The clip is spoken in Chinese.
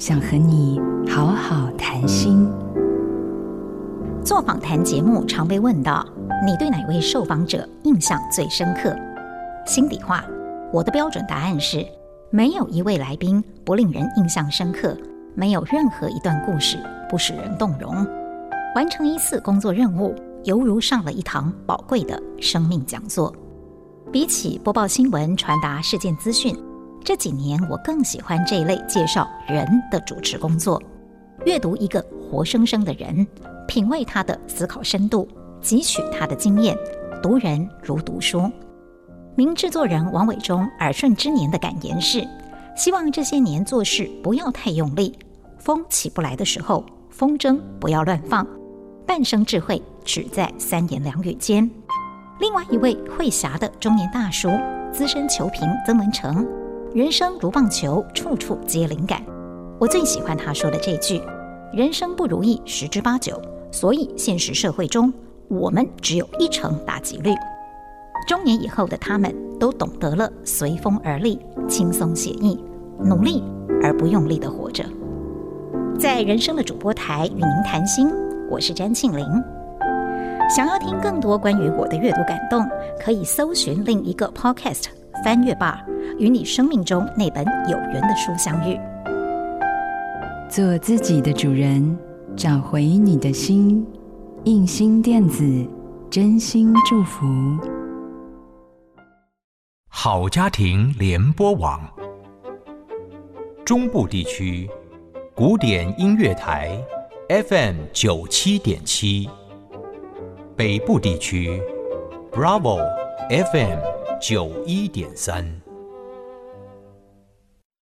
想和你好好谈心。做访谈节目常被问到，你对哪位受访者印象最深刻？心里话，我的标准答案是，没有一位来宾不令人印象深刻，没有任何一段故事不使人动容。完成一次工作任务，犹如上了一堂宝贵的生命讲座。比起播报新闻、传达事件资讯，这几年我更喜欢这一类介绍人的主持工作。阅读一个活生生的人，品味他的思考深度，汲取他的经验，读人如读书。名制作人王伟忠耳顺之年的感言是：希望这些年做事不要太用力，风起不来的时候，风筝不要乱放。半生智慧只在三言两语间。另外一位会侠的中年大叔，资深球评曾文成，人生如棒球，处处皆灵感。我最喜欢他说的这句：人生不如意十之八九，所以现实社会中我们只有一成打击率。中年以后的他们都懂得了随风而立，轻松写意，努力而不用力地活着。在人生的主播台与您谈心。我是詹庆玲，想要听更多关于我的阅读感动，可以搜寻另一个 podcast《翻阅吧》，与你生命中那本有缘的书相遇。做自己的主人，找回你的心。印心电子，真心祝福。好家庭联播网，中部地区古典音乐台。FM 九七点七，北部地区，Bravo FM 九一点三。